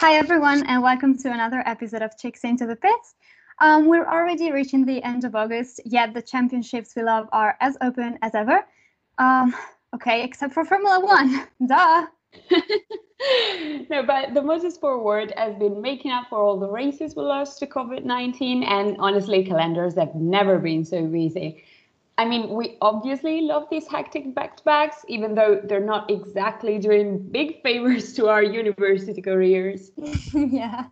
Hi, everyone, and welcome to another episode of Chicks Into the Pits. Um, we're already reaching the end of August, yet the championships we love are as open as ever. Um, okay, except for Formula One. Duh. no, but the motorsport world has been making up for all the races we lost to COVID 19, and honestly, calendars have never been so busy. I mean, we obviously love these hectic back to backs, even though they're not exactly doing big favors to our university careers. yeah.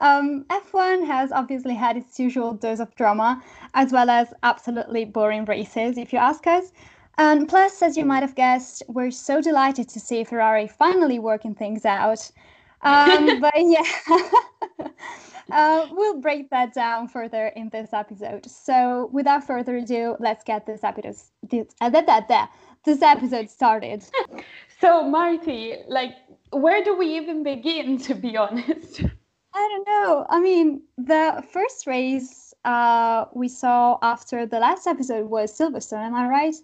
Um, F1 has obviously had its usual dose of drama, as well as absolutely boring races, if you ask us. And plus, as you might have guessed, we're so delighted to see Ferrari finally working things out. Um, but yeah. Uh, we'll break that down further in this episode. So, without further ado, let's get this episode this, uh, da, da, da, this episode started. so, Marty, like, where do we even begin? To be honest, I don't know. I mean, the first race uh, we saw after the last episode was Silverstone. Am I right?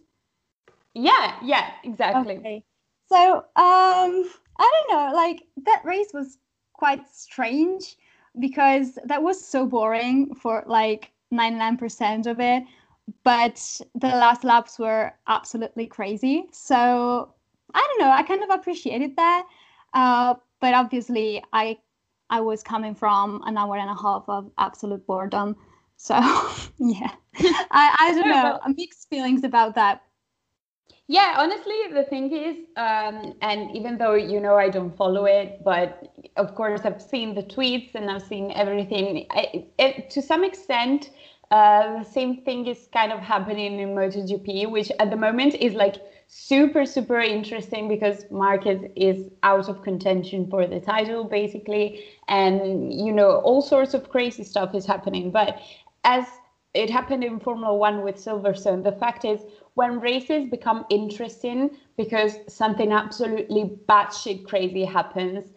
Yeah, yeah, exactly. Okay. So, um, I don't know. Like that race was quite strange because that was so boring for like 99% of it but the last laps were absolutely crazy. So i don't know i kind of appreciated that uh, but obviously i i was coming from an hour and a half of absolute boredom. So yeah. I i don't know mixed feelings about that yeah, honestly, the thing is, um, and even though you know I don't follow it, but of course I've seen the tweets and I've seen everything. I, it, to some extent, uh, the same thing is kind of happening in MotoGP, which at the moment is like super super interesting because Marquez is out of contention for the title basically, and you know all sorts of crazy stuff is happening. But as it happened in Formula One with Silverstone, the fact is when races become interesting because something absolutely batshit crazy happens,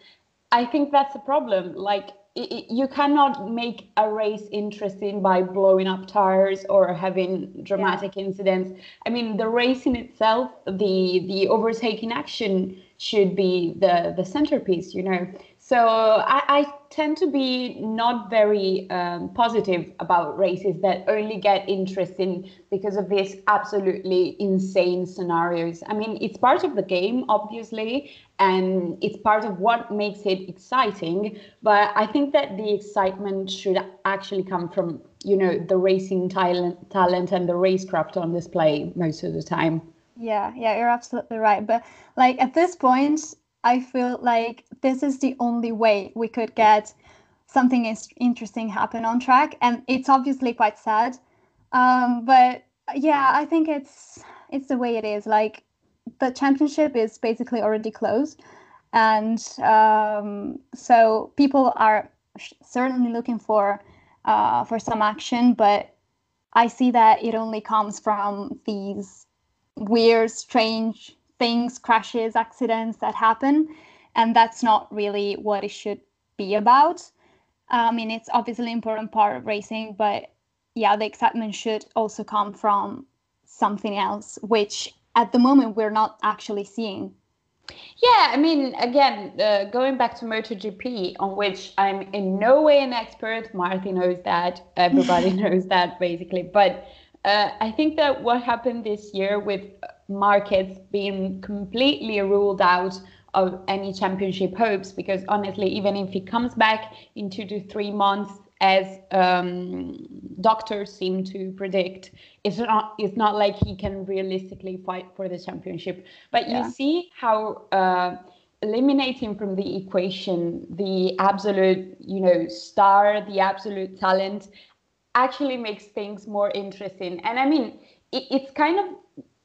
I think that's a problem. Like it, it, you cannot make a race interesting by blowing up tires or having dramatic yeah. incidents. I mean, the race in itself, the the overtaking action should be the the centerpiece, you know. So I, I tend to be not very um, positive about races that only get interesting because of these absolutely insane scenarios. I mean, it's part of the game, obviously, and it's part of what makes it exciting. But I think that the excitement should actually come from, you know, the racing talent, talent and the racecraft on display most of the time. Yeah, yeah, you're absolutely right. But like at this point, I feel like this is the only way we could get something is interesting happen on track, and it's obviously quite sad. Um, but yeah, I think it's it's the way it is. Like the championship is basically already closed, and um, so people are certainly looking for uh, for some action, but I see that it only comes from these weird, strange things, crashes, accidents that happen. And that's not really what it should be about. I mean, it's obviously an important part of racing, but yeah, the excitement should also come from something else, which at the moment we're not actually seeing. Yeah, I mean, again, uh, going back to MotoGP, on which I'm in no way an expert. Marty knows that. Everybody knows that, basically. But uh, I think that what happened this year with Marquez being completely ruled out of any championship hopes because honestly even if he comes back in two to three months as um, doctors seem to predict it's not it's not like he can realistically fight for the championship but yeah. you see how uh, eliminating from the equation the absolute you know star the absolute talent actually makes things more interesting and i mean it, it's kind of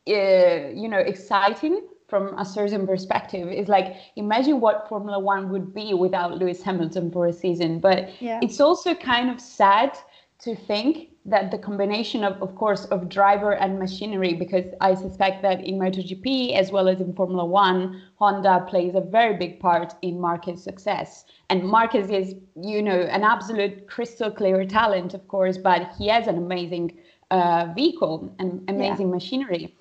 uh, you know exciting from a certain perspective is like imagine what formula one would be without lewis hamilton for a season but yeah. it's also kind of sad to think that the combination of of course of driver and machinery because i suspect that in MotoGP as well as in formula 1 honda plays a very big part in marquez's success and marquez is you know an absolute crystal clear talent of course but he has an amazing uh, vehicle and amazing yeah. machinery.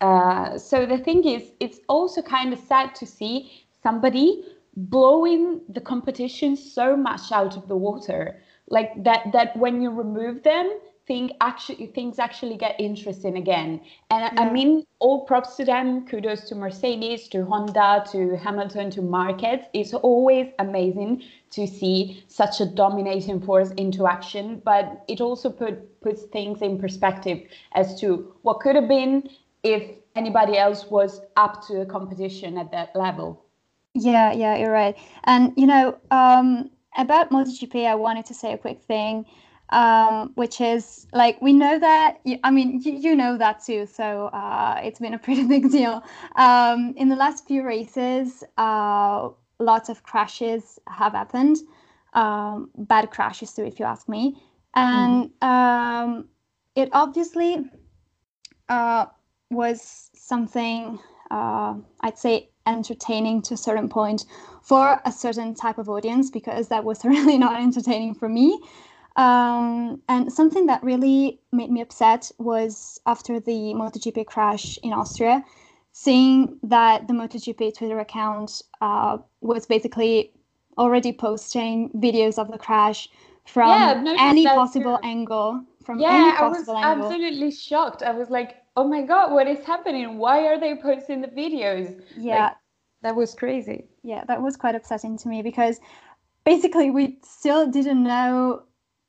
Uh, so the thing is, it's also kind of sad to see somebody blowing the competition so much out of the water. Like that that when you remove them thing actually things actually get interesting again. And yeah. I, mean all props to them. Kudos to mercedes to honda to hamilton to marquez. It's always amazing to see such a dominating force into action but it also put puts things in perspective as to what could have been if anybody else was up to a competition at that level yeah yeah you're right and you know um about MotoGP, I wanted to say a quick thing, um, which is like we know that. I mean, you, you know that too. So uh, it's been a pretty big deal. Um, in the last few races, uh, lots of crashes have happened. Um, bad crashes too, if you ask me. And mm. it obviously uh, was something uh, I'd say entertaining to a certain point for a certain type of audience because that was really not entertaining for me. Um, and something that really made me upset was after the MotoGP crash in Austria, seeing that the MotoGP Twitter account uh, was basically already posting videos of the crash from yeah, any possible too. angle. From yeah, any possible I was angle. absolutely shocked. I was like, "Oh my god, what is happening? Why are they posting the videos?" Yeah, like, that was crazy. Yeah, that was quite upsetting to me because basically we still didn't know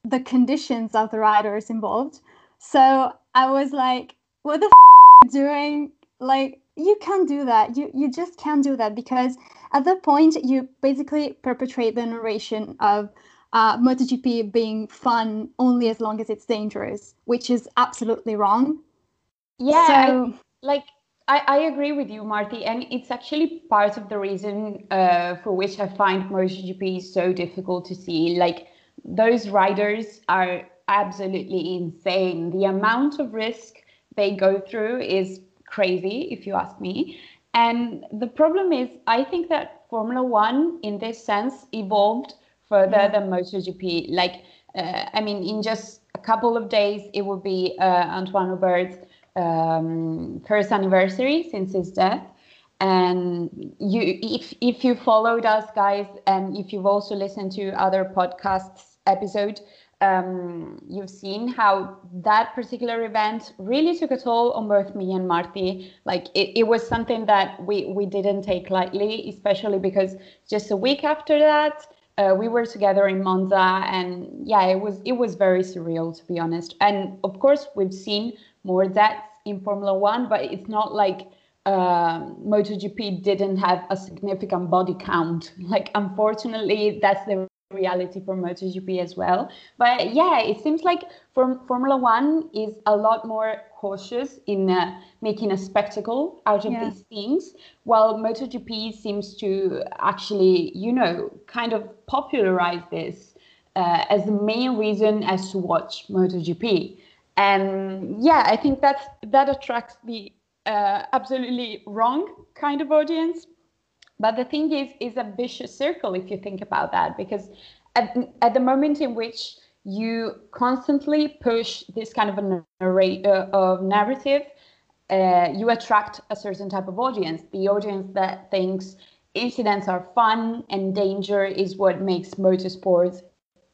the conditions of the riders involved. So I was like, what the f- doing? Like, you can't do that. You you just can't do that because at that point you basically perpetrate the narration of uh, MotoGP being fun only as long as it's dangerous, which is absolutely wrong. Yeah, so, I, like I, I agree with you, Marty, and it's actually part of the reason uh, for which I find MotoGP so difficult to see. Like those riders are absolutely insane. The amount of risk they go through is crazy, if you ask me. And the problem is, I think that Formula One, in this sense, evolved further yeah. than MotoGP. Like, uh, I mean, in just a couple of days, it will be uh, Anthoine Hubert's um, first anniversary since his death. And you, if if you followed us, guys, and if you've also listened to other podcasts episode, um, you've seen how that particular event really took a toll on both me and Marty. Like it, it was something that we we didn't take lightly, especially because just a week after that. Uh, we were together in Monza, and yeah, it was it was very surreal to be honest. And of course, we've seen more deaths in Formula One, but it's not like uh, MotoGP didn't have a significant body count. Like, unfortunately, that's the reality for MotoGP as well. But yeah, it seems like Form- Formula One is a lot more cautious in uh, making a spectacle out of yeah. these things, while MotoGP seems to actually, you know, kind of popularize this uh, as the main reason as to watch MotoGP and yeah i think that's that attracts the uh, absolutely wrong kind of audience. But the thing is is a vicious circle if you think about that because at, at the moment in which you constantly push this kind of a narrate, uh, of narrative uh, you attract a certain type of audience. The audience that thinks incidents are fun and danger is what makes motorsports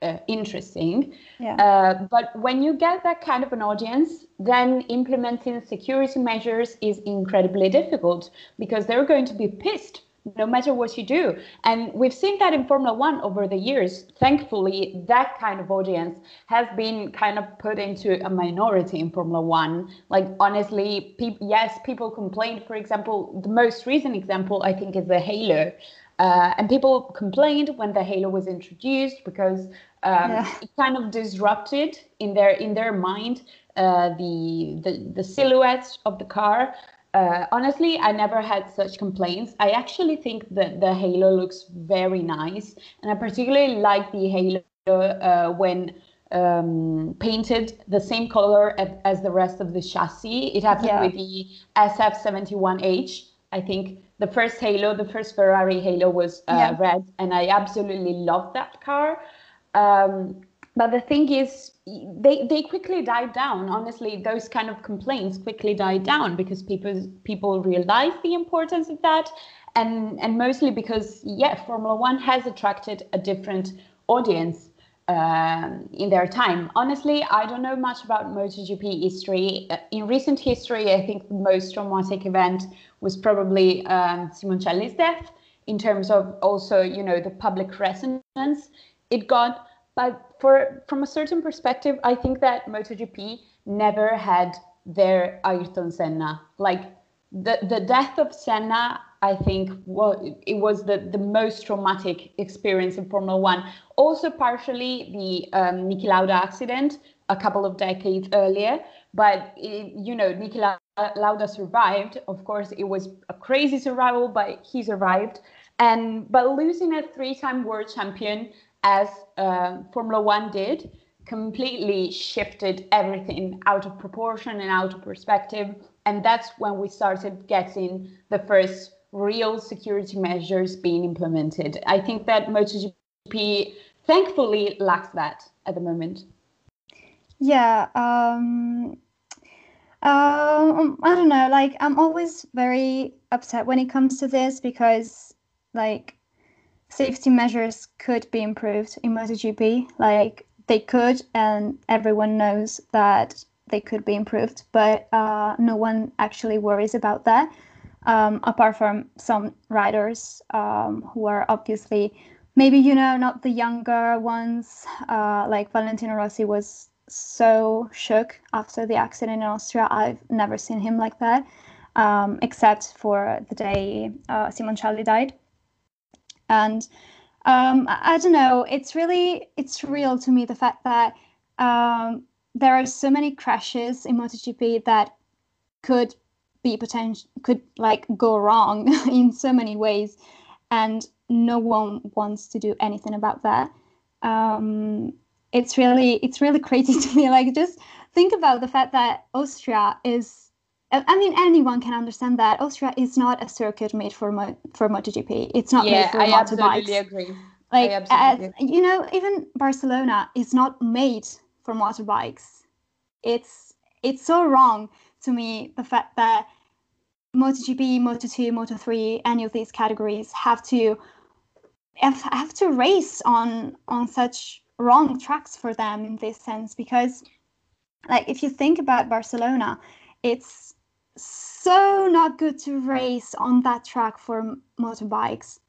uh, interesting. Yeah. Uh, but when you get that kind of an audience, then implementing security measures is incredibly difficult because they're going to be pissed no matter what you do. And we've seen that in Formula One over the years. Thankfully, that kind of audience has been kind of put into a minority in Formula One. Like, honestly, pe- yes, people complained. For example, the most recent example, I think, is the Halo. Uh, and people complained when the Halo was introduced because um, yeah. it kind of disrupted in their in their mind uh, the, the the silhouette of the car. Uh, honestly, I never had such complaints. I actually think that the Halo looks very nice, and I particularly like the Halo uh, when um, painted the same color as, as, the rest of the chassis. It happened yeah. with the SF71H. I think the first Halo, the first Ferrari Halo was uh, yeah. red, and I absolutely loved that car. Um, but the thing is, they, they quickly died down. Honestly, those kind of complaints quickly died down because people people realize the importance of that, and and mostly because yeah, Formula One has attracted a different audience um, in their time. Honestly, I don't know much about MotoGP history. Uh, in recent history, I think the most traumatic event was probably um, Simoncelli's death. In terms of also, you know, the public resonance it got. But for from a certain perspective, I think that MotoGP never had their Ayrton Senna. Like the the death of Senna I think well, it was the, the most traumatic experience in Formula One. Also, partially the um, Niki Lauda accident a couple of decades earlier. But, it, you know, Niki Lauda survived. Of course, it was a crazy survival, but he survived. And but losing a three-time world champion, as uh, Formula One did, completely shifted everything out of proportion and out of perspective. And that's when we started getting the first real security measures being implemented. I think that MotoGP thankfully lacks that at the moment. Yeah. Um, um, I don't know. Like, I'm always very upset when it comes to this because, like, safety measures could be improved in MotoGP. Like, they could, and everyone knows that they could be improved, but uh, no one actually worries about that um, apart from some riders um, who are obviously maybe you know not the younger ones uh, like valentino rossi was so shook after the accident in austria i've never seen him like that um, except for the day uh, simoncelli died and um, I, I, don't know it's really it's real to me the fact that um, there are so many crashes in MotoGP that could be potential could like go wrong in so many ways and no one wants to do anything about that. Um, it's really it's really crazy to me like just think about the fact that austria is Uh, I mean, anyone can understand that Austria is not a circuit made for mo- for MotoGP. It's not yeah, made for I motorbikes. I absolutely agree. Like, absolutely agree. you know, even Barcelona is not made for motorbikes. It's it's so wrong to me the fact that MotoGP, Moto2, Moto3, any of these categories have to have to race on on such wrong tracks for them in this sense because like if you think about Barcelona, it's so not good to race on that track for motorbikes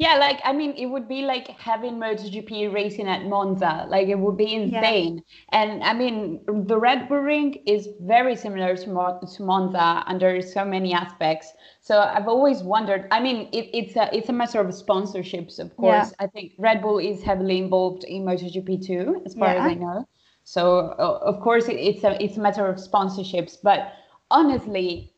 yeah, like I mean, it would be like having MotoGP racing at Monza. Like it would be insane. Yeah. And I mean, the Red Bull Ring is very similar to, Mo- to Monza under so many aspects. So I've always wondered. I mean, it, it's a it's a matter of sponsorships, of course. Yeah. I think Red Bull is heavily involved in MotoGP too, as far yeah. as I know. So uh, of course, it, it's a it's a matter of sponsorships. But honestly,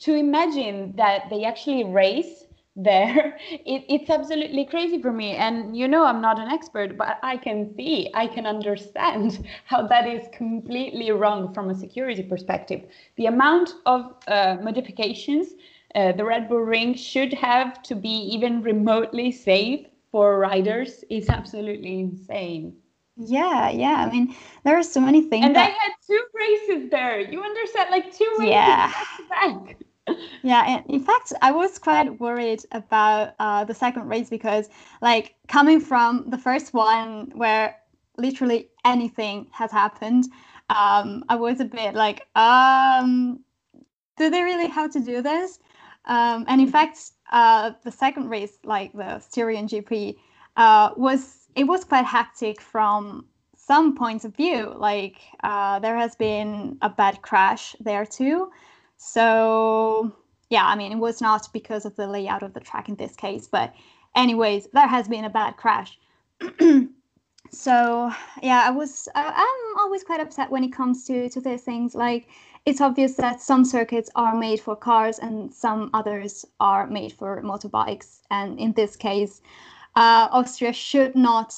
to imagine that they actually race there it, it's absolutely crazy for me. And you know i'm not an expert but i can see i can understand how that is completely wrong from a security perspective. The amount of uh, modifications uh, the red bull ring should have to be even remotely safe for riders is absolutely insane yeah yeah i mean there are so many things and that... they had two races there. You understand like two races yeah. back to back yeah and in fact i was quite worried about uh, the second race because like coming from the first one where literally anything has happened um, i was a bit like um, do they really have to do this? Um, and in fact uh, the second race like the styrian gp uh, was it was quite hectic from some points of view like uh, there has been a bad crash there too so yeah, I mean, it was not because of the layout of the track in this case, but anyways, there has been a bad crash. so yeah, I was uh, I'm always quite upset when it comes to to these things. Like it's obvious that some circuits are made for cars and some others are made for motorbikes, and in this case, uh, Austria should not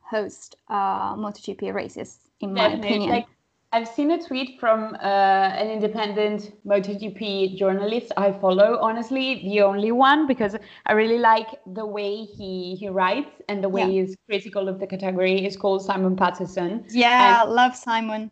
host uh, MotoGP races, in my Definitely. opinion. Like I've seen a tweet from uh, an independent MotoGP journalist I follow. Honestly, the only one because I really like the way he he writes and the way yeah. he's critical of the category. is called Simon Patterson. Yeah, and, love Simon.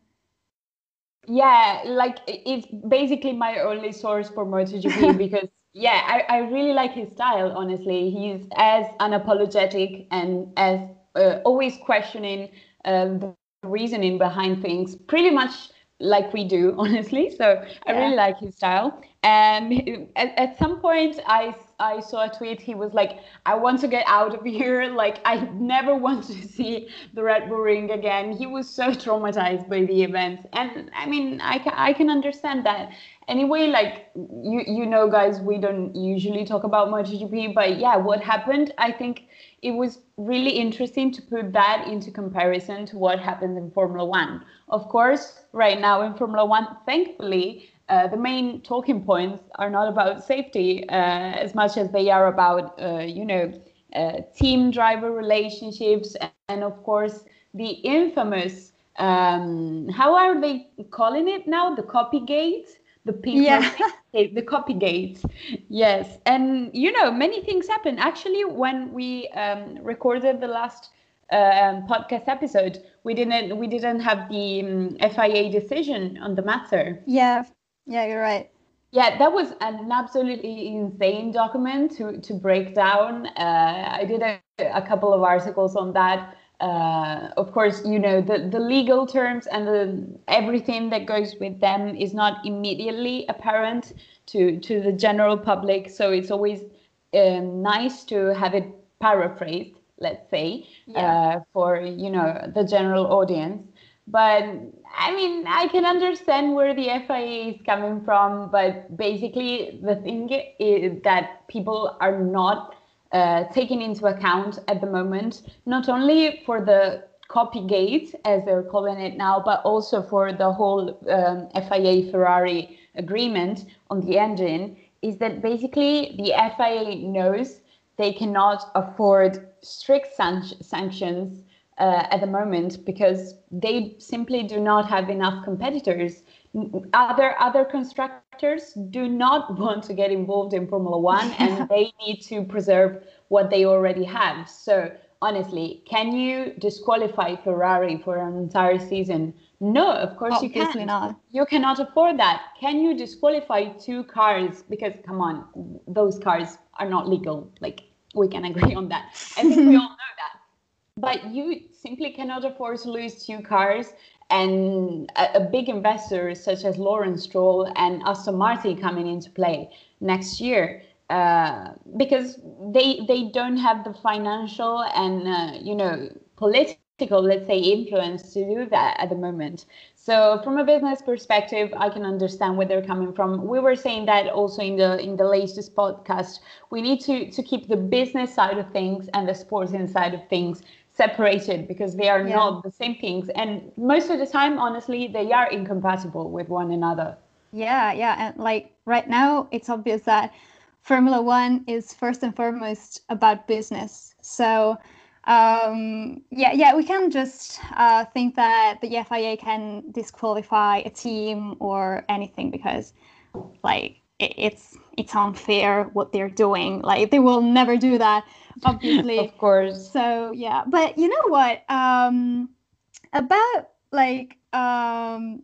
Yeah, like it's basically my only source for MotoGP because yeah, I, I really like his style. Honestly, he's as unapologetic and as uh, always questioning uh, the reasoning behind things. Pretty much like we do, honestly. So I really like his style. Um, and at, at some point, I I saw a tweet. He was like, "I want to get out of here. Like I never want to see the Red Bull Ring again." He was so traumatized by the event, and I mean, I can I can understand that. Anyway, like you you know, guys, we don't usually talk about MotoGP, but yeah, what happened? I think it was really interesting to put that into comparison to what happens in Formula One. Of course, right now in Formula One, thankfully, uh, the main talking points are not about safety uh, as much as they are about, uh, you know, uh, team driver relationships and, and, of course, the infamous, um, how are they calling it now? The copy gate? the people yeah. the copy gates yes and you know many things happen actually when we um, recorded the last uh, podcast episode we didn't we didn't have the um, fia decision on the matter yeah yeah you're right yeah that was an absolutely insane document to to break down uh, i did a, a couple of articles on that uh, of course, you know the, the legal terms and the, everything that goes with them is not immediately apparent to to the general public. So it's always um, nice to have it paraphrased, let's say, yeah. uh, for you know the general audience. But I mean, I can understand where the FIA is coming from, but basically the thing is that people are not uh, taken into account at the moment, not only for the copy gate, as they're calling it now, but also for the whole um, FIA Ferrari agreement on the engine, is that basically the FIA knows they cannot afford strict san- sanctions uh, at the moment because they simply do not have enough competitors. Other other constructors do not want to get involved in Formula One, and they need to preserve what they already have. So honestly, can you disqualify Ferrari for an entire season? No, of course oh, you can not. You cannot afford that. Can you disqualify two cars? Because come on, those cars are not legal. Like we can agree on that. I think we all know that. But you simply cannot afford to lose two cars. And a, a, big investor such as Lawrence Stroll and Aston Martin coming into play next year uh, because they they don't have the financial and uh, you know political let's say influence to do that at the moment. So from a business perspective i can understand where they're coming from. We were saying that also in the in the latest podcast. We need to to keep the business side of things and the sporting side of things separated because they are yeah. not the same things. And most of the time honestly they are incompatible with one another. Yeah yeah. And like right now it's obvious that formula one is first and foremost about business. So um, yeah yeah we can't just uh, think that the fia can disqualify a team or anything because like it, it's it's unfair what they're doing. Like they will never do that obviously. of course. So yeah, but you know what? Um, about like um,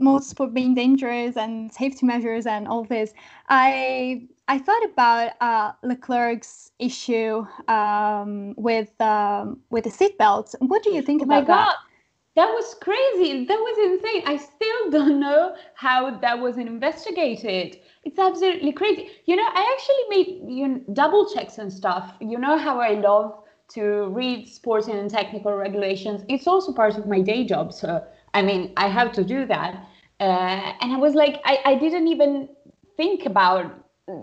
motorsport being dangerous and safety measures and all this, I I thought about uh, Leclerc's issue um, with um, with the seatbelts. What do you think oh about that? That was crazy. That was insane. I still don't know how that was investigated. It's absolutely crazy. You know, I actually made you know, double checks and stuff. You know how I love to read sporting and technical regulations. It's also part of my day job. So, I mean, I have to do that. Uh, and I was like, I, I didn't even think about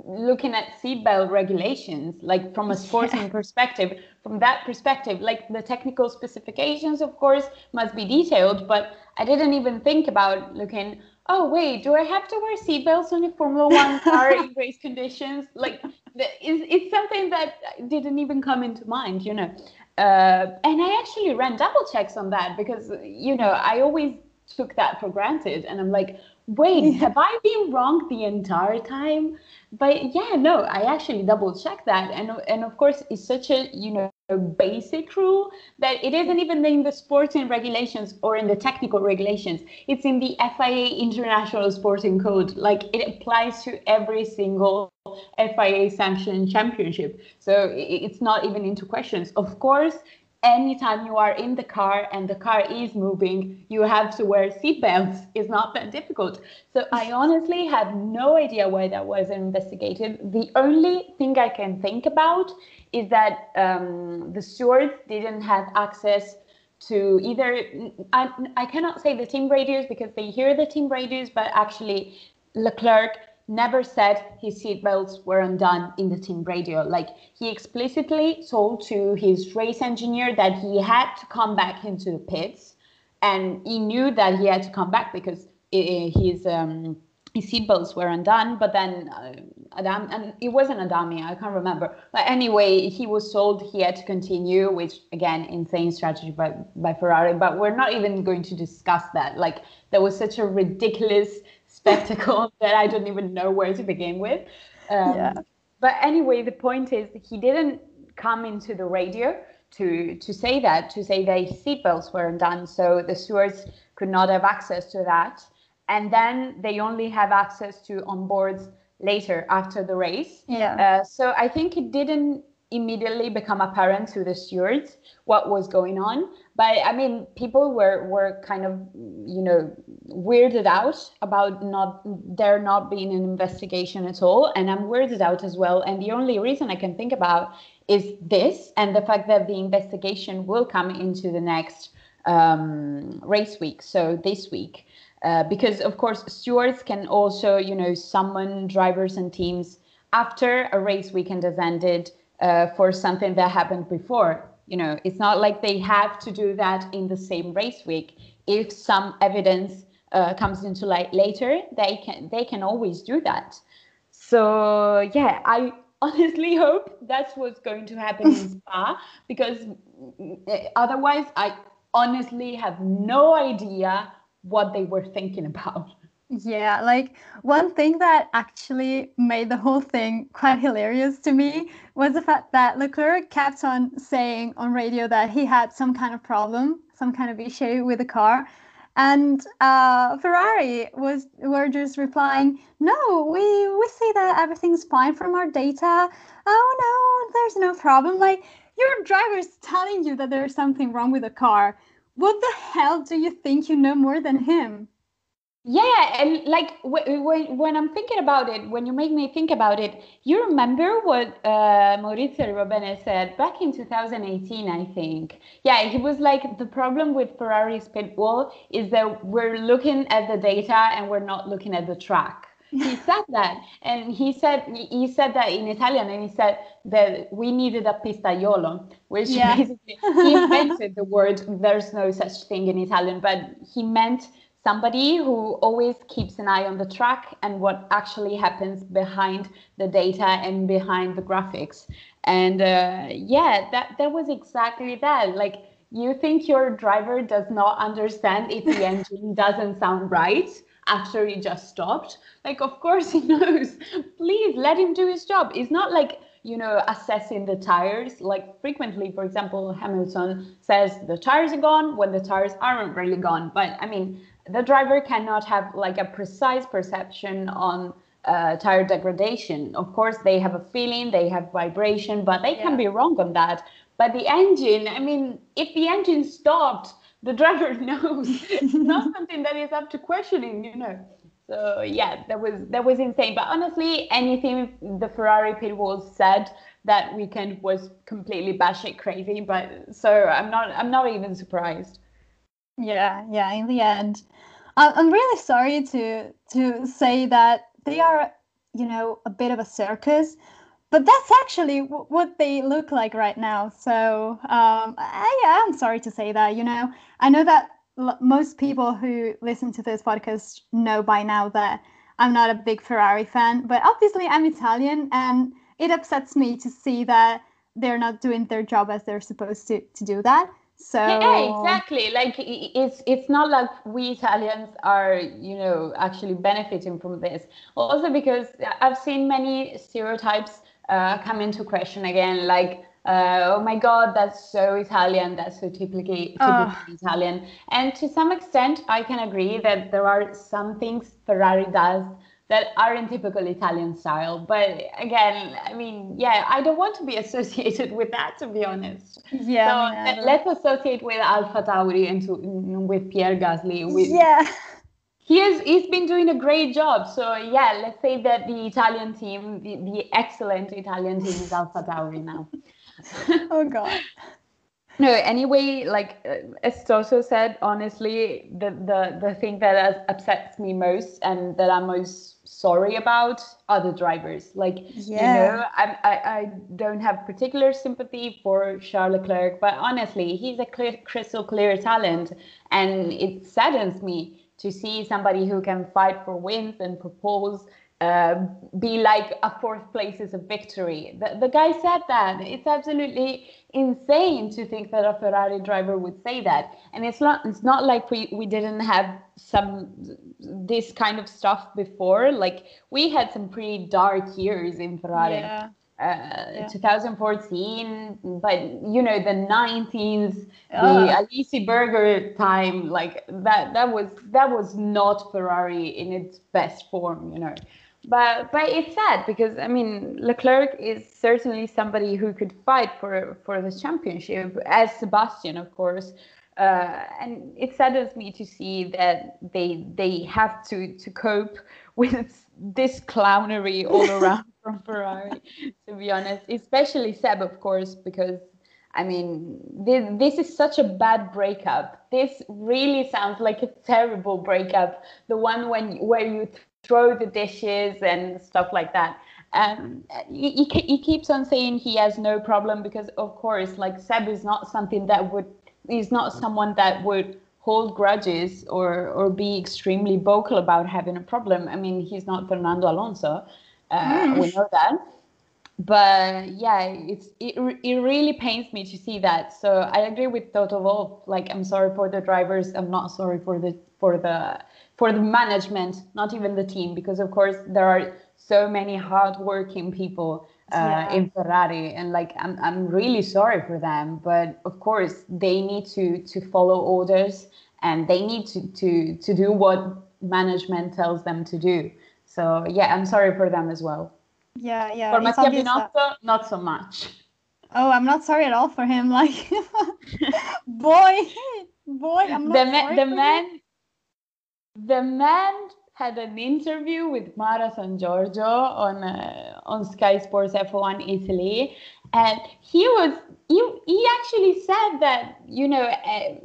looking at seatbelt regulations, like from a sporting yeah. perspective. From that perspective, like the technical specifications, of course, must be detailed, but I didn't even think about looking oh wait, do I have to wear seatbelts on a Formula One car in race conditions? Like, it's, it's something that didn't even come into mind, you know. Uh, and I actually ran double checks on that because, you know, I always took that for granted. And I'm like, wait, have I been wrong the entire time? But yeah, no, I actually double checked that. And, and of course, it's such a, you know, a basic rule that it isn't even in the sporting regulations or in the technical regulations. It's in the FIA International Sporting Code. Like it applies to every single FIA sanctioned championship. So it's not even into questions. Of course, anytime you are in the car and the car is moving, you have to wear seatbelts. It's not that difficult. So I honestly have no idea why that wasn't investigated. The only thing I can think about is that um, the stewards didn't have access to either, I, I cannot say the team radios because they hear the team radios, but actually Leclerc never said his seatbelts were undone in the team radio. Like he explicitly told to his race engineer that he had to come back into the pits, and he knew that he had to come back because his um, his seatbelts were undone. But then uh, Adam and it wasn't Adami, I can't remember. But anyway, he was told he had to continue, which again, insane strategy by by Ferrari. But we're not even going to discuss that. Like there was such a ridiculous spectacle that I don't even know where to begin with. Um, yeah. But anyway, the point is he didn't come into the radio to to say that to say that seatbelts weren't done, so the stewards could not have access to that, and then they only have access to onboards later after the race. Yeah. Uh, so I think it didn't immediately become apparent to the stewards what was going on but i mean people were were kind of you know weirded out about not there not being an investigation at all. And i'm weirded out as well. And the only reason i can think about is this and the fact that the investigation will come into the next um, race week. So this week uh, because of course stewards can also you know summon drivers and teams after a race weekend has ended uh, for something that happened before. You know, it's not like they have to do that in the same race week. If some evidence uh, comes into light later, they can they can always do that. So yeah, I honestly hope that's what's going to happen in Spa because uh, otherwise, I honestly have no idea what they were thinking about. Yeah, like one thing that actually made the whole thing quite hilarious to me was the fact that Leclerc kept on saying on radio that he had some kind of problem, some kind of issue with the car. And uh, Ferrari was were just replying, "No, we we see that everything's fine from our data. Oh no, there's no problem. Like your driver is telling you that there's something wrong with the car. What the hell do you think you know more than him?" Yeah, and like when when I'm thinking about it, when you make me think about it, you remember what uh, Maurizio Arrivabene said back in 2018, I think. Yeah, he was like the problem with Ferrari's pit wall is that we're looking at the data and we're not looking at the track. He said that, and he said he said that in Italian, and he said that we needed a pistaiolo, which yeah. basically he invented the word. There's no such thing in Italian, but he meant somebody who always keeps an eye on the track and what actually happens behind the data and behind the graphics. And uh, yeah, that that was exactly that. Like you think your driver does not understand if the engine doesn't sound right after he just stopped. Like of course he knows. Please let him do his job. It's not like you know assessing the tires like frequently for example hamilton says the tires are gone when the tires aren't really gone but i mean the driver cannot have like a precise perception on uh, tire degradation. Of course, they have a feeling, they have vibration, but they yeah. can be wrong on that. But the engine, I mean, if the engine stopped, the driver knows. it's not something that is up to questioning, you know. So yeah, that was that was insane. But honestly, anything the Ferrari pit wall said that weekend was completely batshit crazy. But so I'm not I'm not even surprised. Yeah, yeah. In the end, I'm really sorry to to say that they are, you know, a bit of a circus, but that's actually w- what they look like right now. So um, I am sorry to say that. You know, I know that l- most people who listen to this podcast know by now that I'm not a big Ferrari fan, but obviously I'm Italian, and it upsets me to see that they're not doing their job as they're supposed to to do that. So yeah, exactly. Like it's it's not like we Italians are you know actually benefiting from this. Also because I've seen many stereotypes uh, come into question again, like uh, oh my god that's so italian that's so typically, typically uh. italian and to some extent i can agree that there are some things ferrari does that aren't typical Italian style. But again, I mean, yeah, I don't want to be associated with that, to be honest. Yeah. So let's associate with Alpha Tauri and to, with Pierre Gasly. With, yeah. He has, he's been doing a great job. So yeah, let's say that the Italian team, the, the excellent Italian team is Alpha Tauri now. oh God. No, anyway, like uh, as Toto said, honestly, the, the, the thing that upsets me most and that I'm most sorry about other drivers. Like, yeah. you know, I, I, I don't have particular sympathy for Charles Leclerc, but honestly, he's a clear, crystal clear talent. And it saddens me to see somebody who can fight for wins and propose uh, be like a fourth place is a victory. The, the guy said that. It's absolutely insane to think that a Ferrari driver would say that. And it's not it's not like we, we didn't have some this kind of stuff before. Like we had some pretty dark years in Ferrari. Yeah. Uh, yeah. 2014, but you know the 19s, the Alesi Berger time, like that. That was that was not Ferrari in its best form, you know but but it's sad because I mean Leclerc is certainly somebody who could fight for for the championship as Sebastian, of course. Uh, and it saddens me to see that they they have to to cope with this clownery all around from Ferrari. To be honest, especially Seb, of course, because I mean, this, this is such a bad breakup. This really sounds like a terrible breakup. The one when where you throw the dishes and stuff like that. And he, he keeps on saying he has no problem because, of course, like Seb is not something that would, he's not someone that would hold grudges or or be extremely vocal about having a problem. I mean, he's not Fernando Alonso. Uh, mm. We know that. But yeah, it's it, it really pains me to see that. So I agree with Toto Wolff. Like I'm sorry for the drivers. I'm not sorry for the for the for the management, not even the team, because of course there are so many hardworking people uh, yeah. in Ferrari, and like I'm I'm really sorry for them, but of course they need to to follow orders and they need to to to do what management tells them to do. So yeah, I'm sorry for them as well. Yeah, yeah. For Mattia Binotto, that... not so much. Oh, I'm not sorry at all for him. Like, boy, boy, I'm not the, sorry the man the man had an interview with Mara Sangiorgio on uh, on Sky Sports F1 Italy, and he was he, he actually said that you know uh,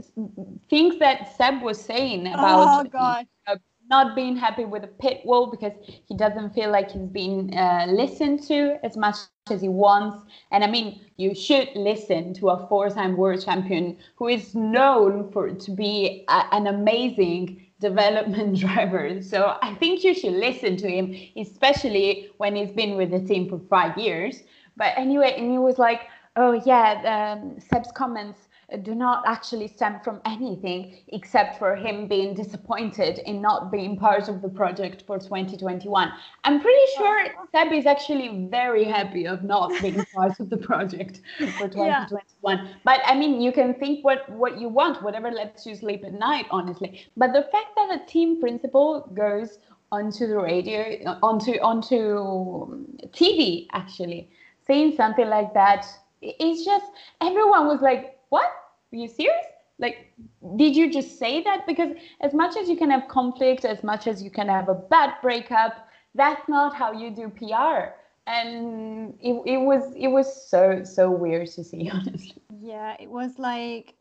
things that Seb was saying about oh. Uh, not being happy with the pit wall because he doesn't feel like he's being uh, listened to as much as he wants. And I mean, you should listen to a four-time world champion who is known for to be a, an amazing development driver. So I think you should listen to him, especially when he's been with the team for five years. But anyway, and he was like, oh yeah, um, Seb's comments do not actually stem from anything except for him being disappointed in not being part of the project for 2021. I'm pretty oh, sure Seb is actually very happy of not being part of the project for 2021. Yeah. But I mean, you can think what what you want, whatever lets you sleep at night, honestly. But the fact that a team principal goes onto the radio, uh, onto onto um, TV, actually saying something like that, it's just everyone was like, "What? Are you serious? Like, did you just say that? Because as much as you can have conflict, as much as you can have a bad breakup, that's not how you do PR. And it, it was it was so so weird to see, honestly. Yeah, it was like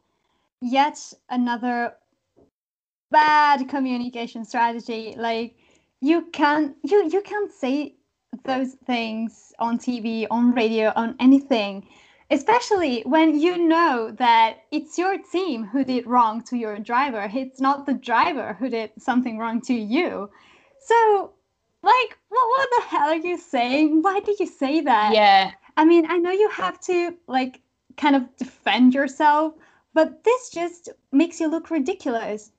yet another bad communication strategy. Like you can't you you can't say those things on TV, on radio, on anything especially when you know that it's your team who did wrong to your driver. It's not the driver who did something wrong to you. So like what, what the hell are you saying? Why did you say that? Yeah. I mean i know you have to like kind of defend yourself but this just makes you look ridiculous.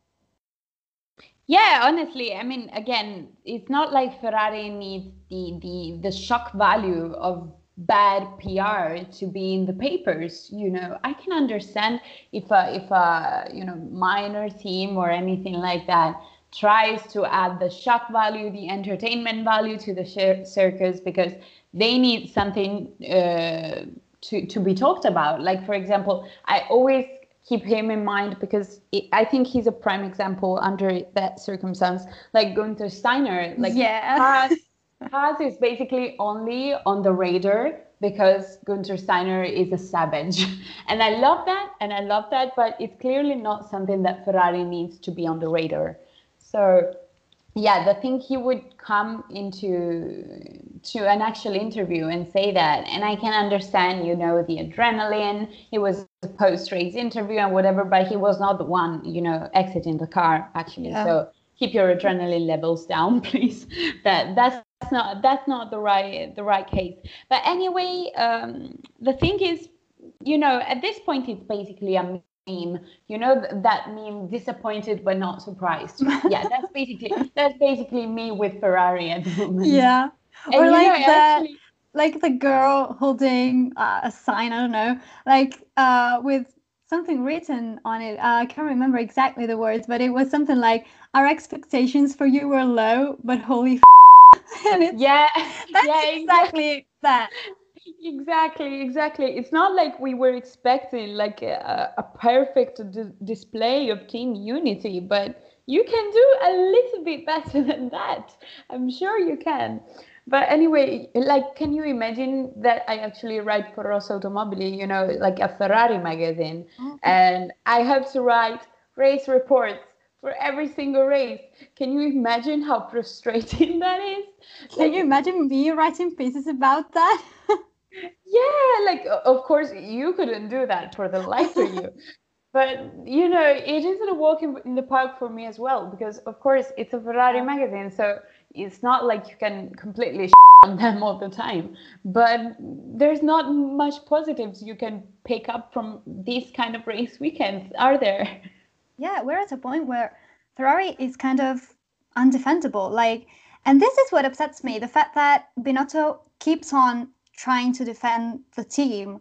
Yeah, honestly, I mean, again, it's not like Ferrari needs the the the shock value of bad PR to be in the papers. You know, I can understand if a if a you know minor team or anything like that tries to add the shock value, the entertainment value to the circus because they need something uh, to to be talked about. Like for example, I always keep him in mind because it, I think he's a prime example under that circumstance. Like Gunther Steiner, like yeah. Haas, Haas is basically only on the radar because Gunther Steiner is a savage. And I love that, and I love that, but it's clearly not something that Ferrari needs to be on the radar. So yeah, the thing he would come into to an actual interview and say that, and I can understand, you know, the adrenaline. It was a post-race interview and whatever, but he was not the one, you know, exiting the car actually. Yeah. So keep your adrenaline levels down, please. That that's not that's not the right the right case. But anyway, um, the thing is, you know, at this point, it's basically a meme you know that meme disappointed but not surprised yeah that's basically that's basically me with ferrari at the moment yeah and or like know, that actually... like the girl holding uh, a sign i don't know like uh with something written on it uh, i can't remember exactly the words but it was something like our expectations for you were low but holy f-. and it's, yeah. that's yeah exactly that. Exactly exactly. It's not like we were expecting like a, a perfect d- display of team unity but you can do a little bit better than that. I'm sure you can. But anyway like can you imagine that i actually write for rossa automobili you know like a ferrari magazine? Mm-hmm. and i have to write race reports for every single race. Can you imagine how frustrating that is? Can like, you imagine me writing pieces about that? yeah like of course you couldn't do that for the life of you but you know it isn't a walk in, in, the park for me as well because of course it's a ferrari magazine so it's not like you can completely on them all the time but there's not much positives you can pick up from these kind of race weekends are there yeah we're at a point where ferrari is kind of undefendable like and this is what upsets me the fact that binotto keeps on trying to defend the team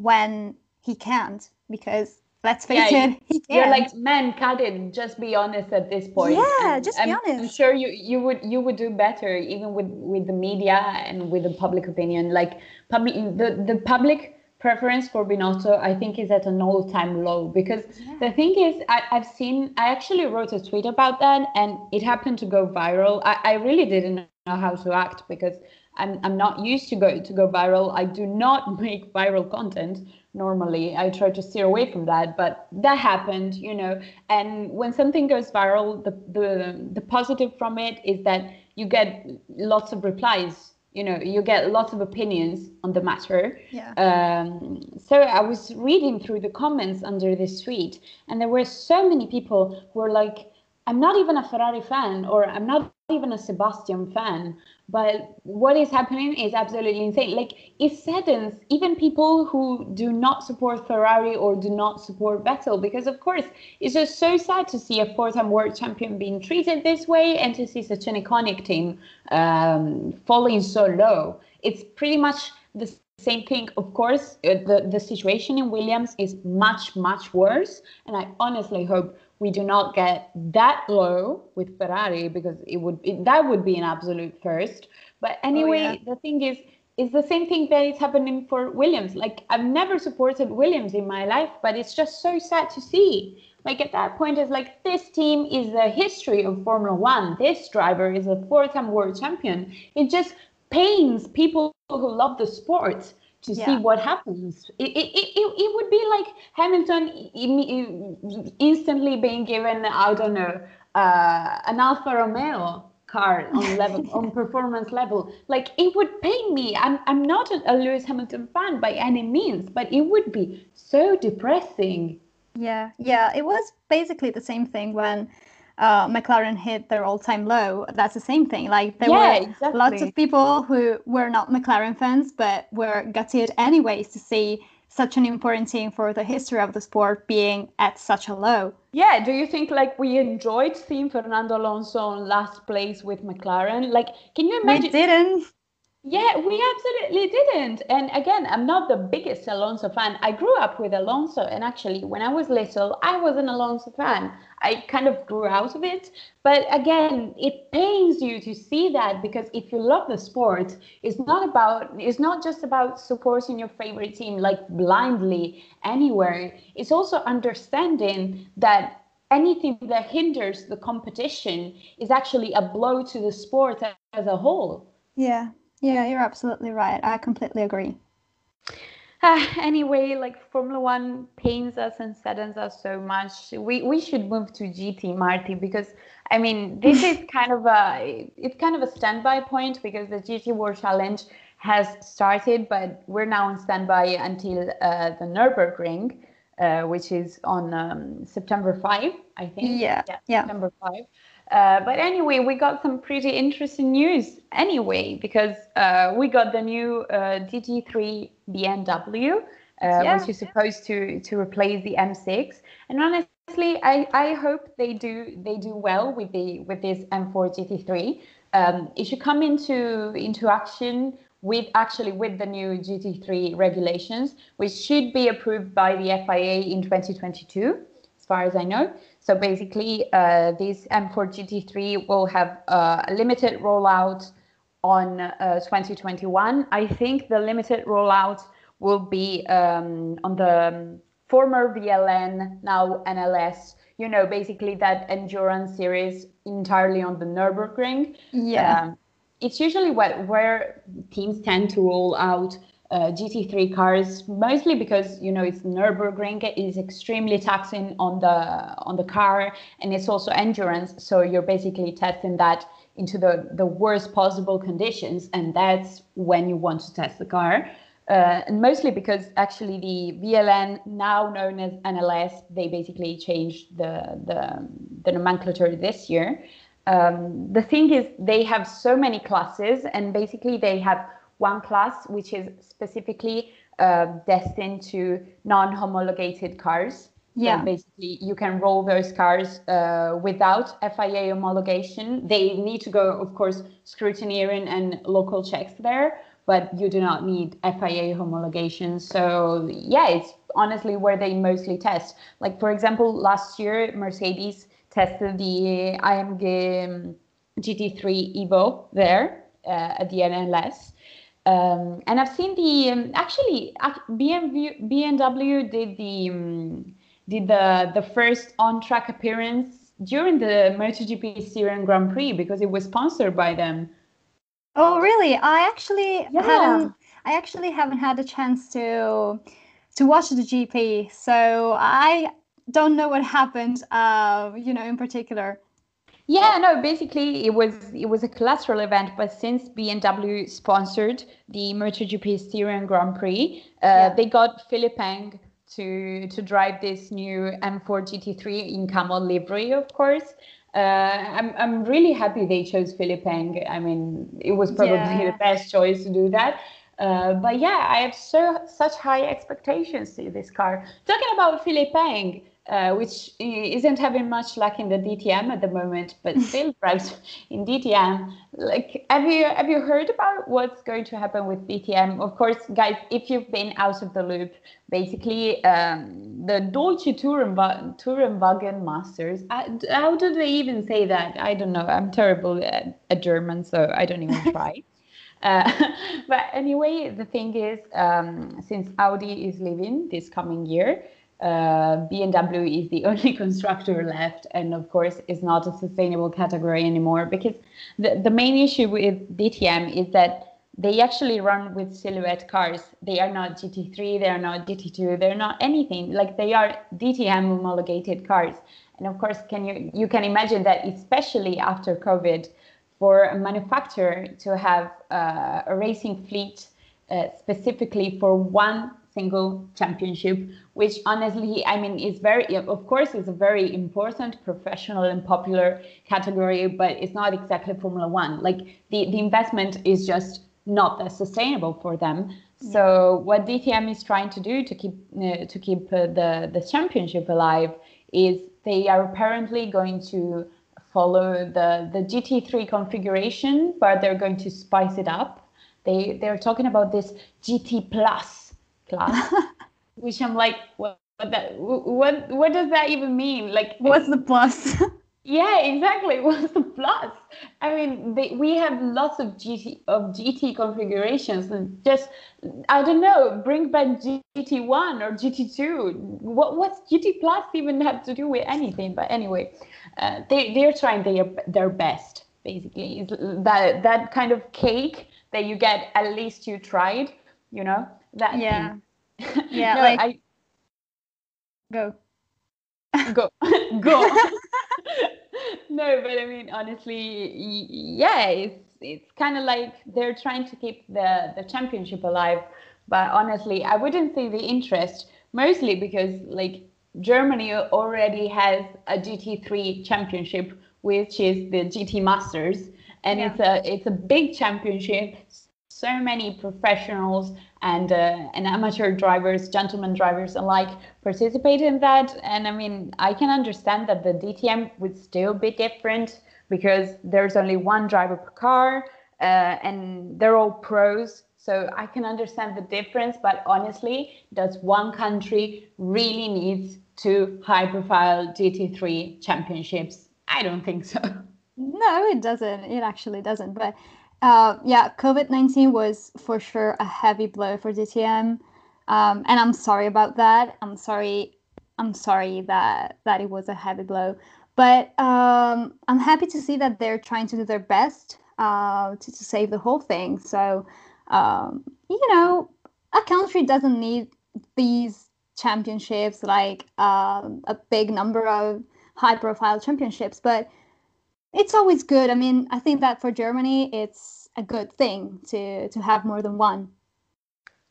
when he can't because let's face yeah, it he can't. you're like man cut it just be honest at this point. Yeah and just be I'm, honest. i'm sure you you would you would do better even with with the media and with the public opinion. Like public the the public preference for Binotto, I think, is at an all-time low because yeah. the thing is, I, have seen. I actually wrote a tweet about that, and it happened to go viral. I, I really didn't know how to act because I'm, I'm not used to go to go viral. I do not make viral content normally. I try to steer away from that, but that happened, you know. And when something goes viral, the the the positive from it is that you get lots of replies. You know, you get lots of opinions on the matter. Yeah. Um, so I was reading through the comments under this tweet, and there were so many people who were like, "I'm not even a Ferrari fan," or "I'm not even a Sebastian fan." But what is happening is absolutely insane. Like it saddens even people who do not support ferrari or do not support vettel because of course it's just so sad to see a four-time world champion being treated this way and to see such an iconic team um, falling so low. It's pretty much the same thing. Of course uh, the, the situation in williams is much much worse. And i honestly hope we do not get that low with Ferrari because it would it, that would be an absolute first. But oh, anyway, oh, yeah. the thing is, it's the same thing that is happening for Williams. Like I've never supported Williams in my life, but it's just so sad to see. Like at that point, it's like this team is the history of Formula One. This driver is a four-time world champion. It just pains people who love the sport to yeah. see what happens. It, it, it, it would be like Hamilton instantly being given, I don't know, uh, an Alfa Romeo car on level on performance level like it would pain me i'm i'm not a lewis hamilton fan by any means but it would be so depressing yeah yeah it was basically the same thing when uh, McLaren hit their all-time low, that's the same thing. Like there yeah, were exactly. lots of people who were not McLaren fans, but were gutted anyways to see such an important team for the history of the sport being at such a low. Yeah, do you think like we enjoyed seeing Fernando Alonso in last place with McLaren? Like, can you imagine? We didn't. Yeah, we absolutely didn't. And again, I'm not the biggest Alonso fan. I grew up with Alonso, and actually, when I was little, I was an Alonso fan. I kind of grew out of it. But again, it pains you to see that because if you love the sport, it's not about it's not just about supporting your favorite team like blindly anywhere. It's also understanding that anything that hinders the competition is actually a blow to the sport as a whole. Yeah. Yeah, you're absolutely right. I completely agree. Uh, anyway, like Formula One pains us and saddens us so much. We we should move to GT Marty because I mean this is kind of a it's kind of a standby point because the GT World Challenge has started, but we're now on standby until uh, the Nurburgring, uh, which is on um, September 5, I think. Yeah, yeah. September 5. Uh, but anyway, we got some pretty interesting news anyway, because uh, we got the new uh, GT3 BMW, uh, yeah. which is supposed to, to replace the M6. And honestly, I, I hope they do they do well with the with this M4 GT3. Um, it should come into into action with actually with the new GT3 regulations, which should be approved by the FIA in 2022, as far as I know. So basically, uh, this M4 GT3 will have uh, a limited rollout on uh, 2021. I think the limited rollout will be um, on the former VLN, now NLS. You know, basically that endurance series entirely on the Nurburgring. Yeah. Um, it's usually what, where teams tend to roll out uh, GT3 cars, mostly because you know it's Nurburgring is extremely taxing on the on the car, and it's also endurance. So you're basically testing that into the the worst possible conditions, and that's when you want to test the car. Uh, and mostly because actually the VLN, now known as NLS, they basically changed the the, the nomenclature this year. Um, the thing is, they have so many classes, and basically they have one class, which is specifically uh, destined to non-homologated cars. Yeah. So basically, you can roll those cars uh, without FIA homologation. They need to go, of course, scrutineering and local checks there, but you do not need FIA homologation. So yeah, it's honestly where they mostly test. Like for example, last year Mercedes tested the AMG GT3 Evo there uh, at the NLS. Um, and I've seen the um, actually BMW, BMW did the um, did the the first on track appearance during the MotoGP Styrian Grand Prix because it was sponsored by them. Oh, really? I actually yeah. haven't. I actually haven't had a chance to to watch the GP, so I don't know what happened. Uh, you know, in particular. Yeah, no, basically it was it was a collateral event, but since BMW sponsored the MotoGP Styrian Grand Prix, uh, yeah. they got Philipp Eng to to drive this new M4 GT3 in camel livery, of course. Uh, I'm I'm really happy they chose Philipp Eng. I mean, it was probably yeah. the best choice to do that. Uh, but yeah, I have so such high expectations to this car. Talking about Philipp Eng, uh, which isn't having much luck in the DTM at the moment, but still drives in DTM. Like, have you have you heard about what's going to happen with DTM? Of course, guys, if you've been out of the loop, basically um, the Deutsche Tourenwagen, Tourenwagen Masters. Uh, how do they even say that? I don't know. I'm terrible at, at German, so I don't even try. Uh, but anyway, the thing is, um, since Audi is leaving this coming year, uh, BMW is the only constructor left, and of course, is not a sustainable category anymore. Because the, the main issue with DTM is that they actually run with silhouette cars. They are not GT3, they are not GT2, they're not anything. Like they are DTM homologated cars. And of course, can you you can imagine that, especially after COVID, for a manufacturer to have uh, a racing fleet uh, specifically for one single championship, which honestly, I mean, is very, of course, is a very important professional and popular category, but it's not exactly Formula One. Like the, the investment is just not that sustainable for them. So what DTM is trying to do to keep uh, to keep uh, the the championship alive is they are apparently going to follow the the GT3 configuration, but they're going to spice it up. They they're talking about this GT Plus class, which I'm like, what what that what what does that even mean? Like, what's the plus? Yeah, exactly. What's the plus? I mean, they, we have lots of GT of GT configurations, and just I don't know, bring back GT one or GT two. What what's GT plus even have to do with anything? But anyway, uh, they they're trying their their best. Basically, it's that that kind of cake that you get. At least you tried. You know that. Yeah. Yeah. no, like. I, go. Go. go no, but I mean, honestly, yeah, it's it's kind of like they're trying to keep the the championship alive. But honestly, I wouldn't say the interest mostly because like Germany already has a GT3 championship, which is the GT Masters, and yeah. it's a it's a big championship. So many professionals and uh, and amateur drivers, gentlemen drivers alike participate in that. And I mean, I can understand that the DTM would still be different because there's only one driver per car, uh, and they're all pros. So I can understand the difference, but honestly, does one country really needs two high-profile GT3 championships? I don't think so. No, it doesn't. It actually doesn't. But uh, yeah, COVID 19 was for sure a heavy blow for DTM. Um, and I'm sorry about that. I'm sorry. I'm sorry that that it was a heavy blow. But um, I'm happy to see that they're trying to do their best uh, to, to save the whole thing. So, um, you know, a country doesn't need these championships like uh, a big number of high profile championships, but it's always good. I mean, I think that for Germany, it's a good thing to to have more than one.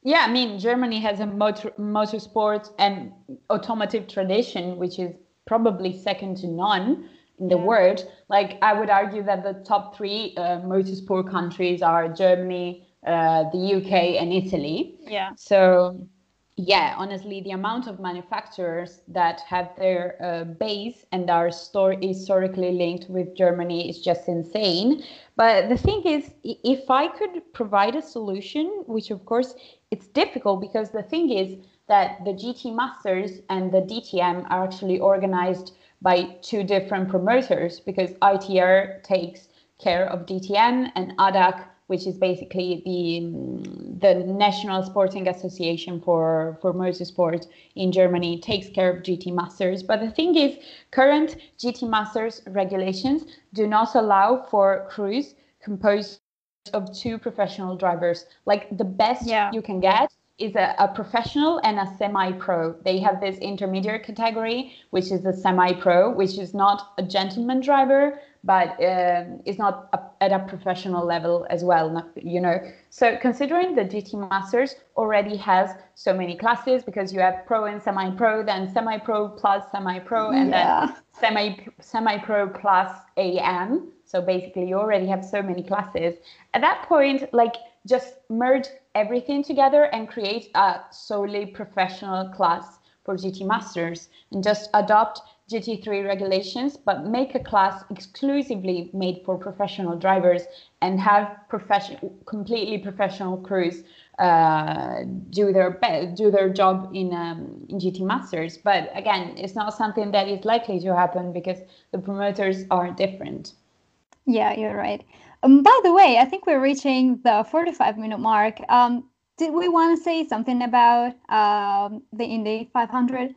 Yeah, I mean, Germany has a motor motorsport and automotive tradition, which is probably second to none in the yeah. world. Like, I would argue that the top three uh, motorsport countries are Germany, uh, the UK, and Italy. Yeah. So yeah, honestly, the amount of manufacturers that have their uh, base and are store historically linked with Germany is just insane. But the thing is, if I could provide a solution, which of course it's difficult because the thing is that the GT Masters and the DTM are actually organized by two different promoters because ITR takes care of DTM and ADAC which is basically the um, the National Sporting Association for for motorsport in Germany takes care of GT Masters. But the thing is, current GT Masters regulations do not allow for crews composed of two professional drivers. Like the best yeah. you can get is a, a professional and a semi-pro. They have this intermediate category, which is a semi-pro, which is not a gentleman driver, but um, is not a, at a professional level as well. Not, you know, so considering the GT Masters already has so many classes because you have pro and semi-pro, then semi-pro plus semi-pro, and yeah. then semi semi-pro plus AM. So basically, you already have so many classes. At that point, like just merge everything together and create a solely professional class for GT Masters and just adopt GT3 regulations, but make a class exclusively made for professional drivers and have professional, completely professional crews uh, do their be- do their job in um, in GT Masters. But again, it's not something that is likely to happen because the promoters are different. Yeah, you're right. Um, by the way, I think we're reaching the 45 minute mark. Um, did we want to say something about um, the Indy 500?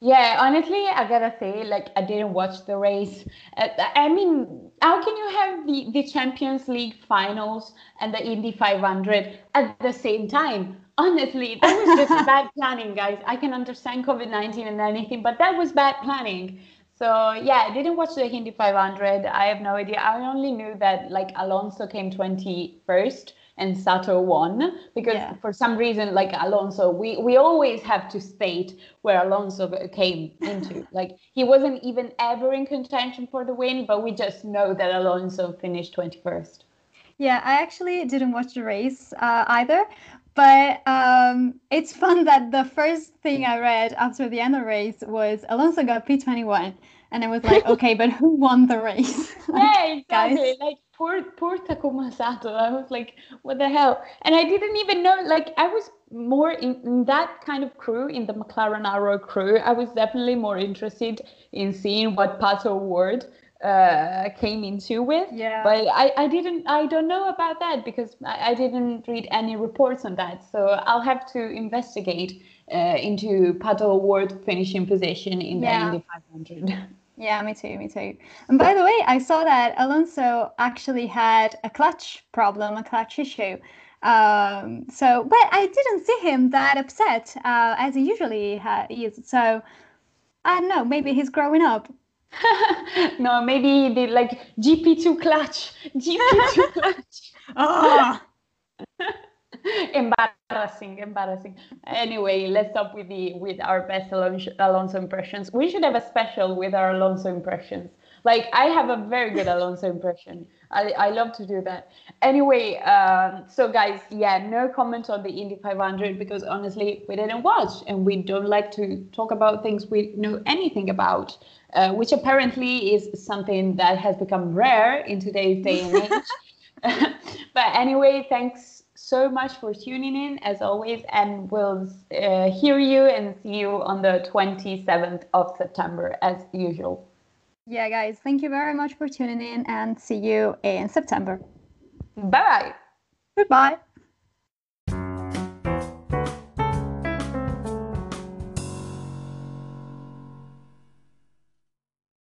Yeah, honestly, I gotta say, like, I didn't watch the race. Uh, I mean, how can you have the, the Champions League finals and the Indy 500 at the same time? Honestly, that was just bad planning, guys. I can understand COVID 19 and anything, but that was bad planning. So yeah, I didn't watch the Indy 500. I have no idea. I only knew that like Alonso came 21st and Sato won because yeah. for some reason, like Alonso, we we always have to state where Alonso came into. like he wasn't even ever in contention for the win, but we just know that Alonso finished 21st. Yeah, I actually didn't watch the race uh, either, but um, it's fun that the first thing I read after the end of the race was Alonso got P21. And I was like, okay, but who won the race? yeah, exactly. Like poor poor Takuma Sato. I was like, what the hell? And I didn't even know. Like I was more in, in, that kind of crew, in the McLaren Arrow crew. I was definitely more interested in seeing what Pato O'Ward uh, came into with. Yeah. But I, I didn't I don't know about that because I, I didn't read any reports on that. So I'll have to investigate uh, into Pato O'Ward finishing position in yeah. the Indy 500. Yeah, me too, me too. And by the way, I saw that Alonso actually had a clutch problem, a clutch issue. Um, so, but I didn't see him that upset uh, as he usually ha- is. So, I don't know, maybe he's growing up. no, maybe he did like GP2 clutch, GP2 clutch. oh. embarrassing embarrassing. Anyway let's stop with the with our best alonso, alonso impressions. We should have a special with our alonso impressions. Like i have a very good alonso impression. I, I love to do that. Anyway um, so guys yeah no comment on the indy 500 because honestly we didn't watch and we don't like to talk about things we know anything about uh, which apparently is something that has become rare in today's day and age but anyway thanks so much for tuning in as always, and we'll uh, hear you and see you on the 27th of September as usual. Yeah, guys, thank you very much for tuning in and see you in September. Bye bye. Goodbye.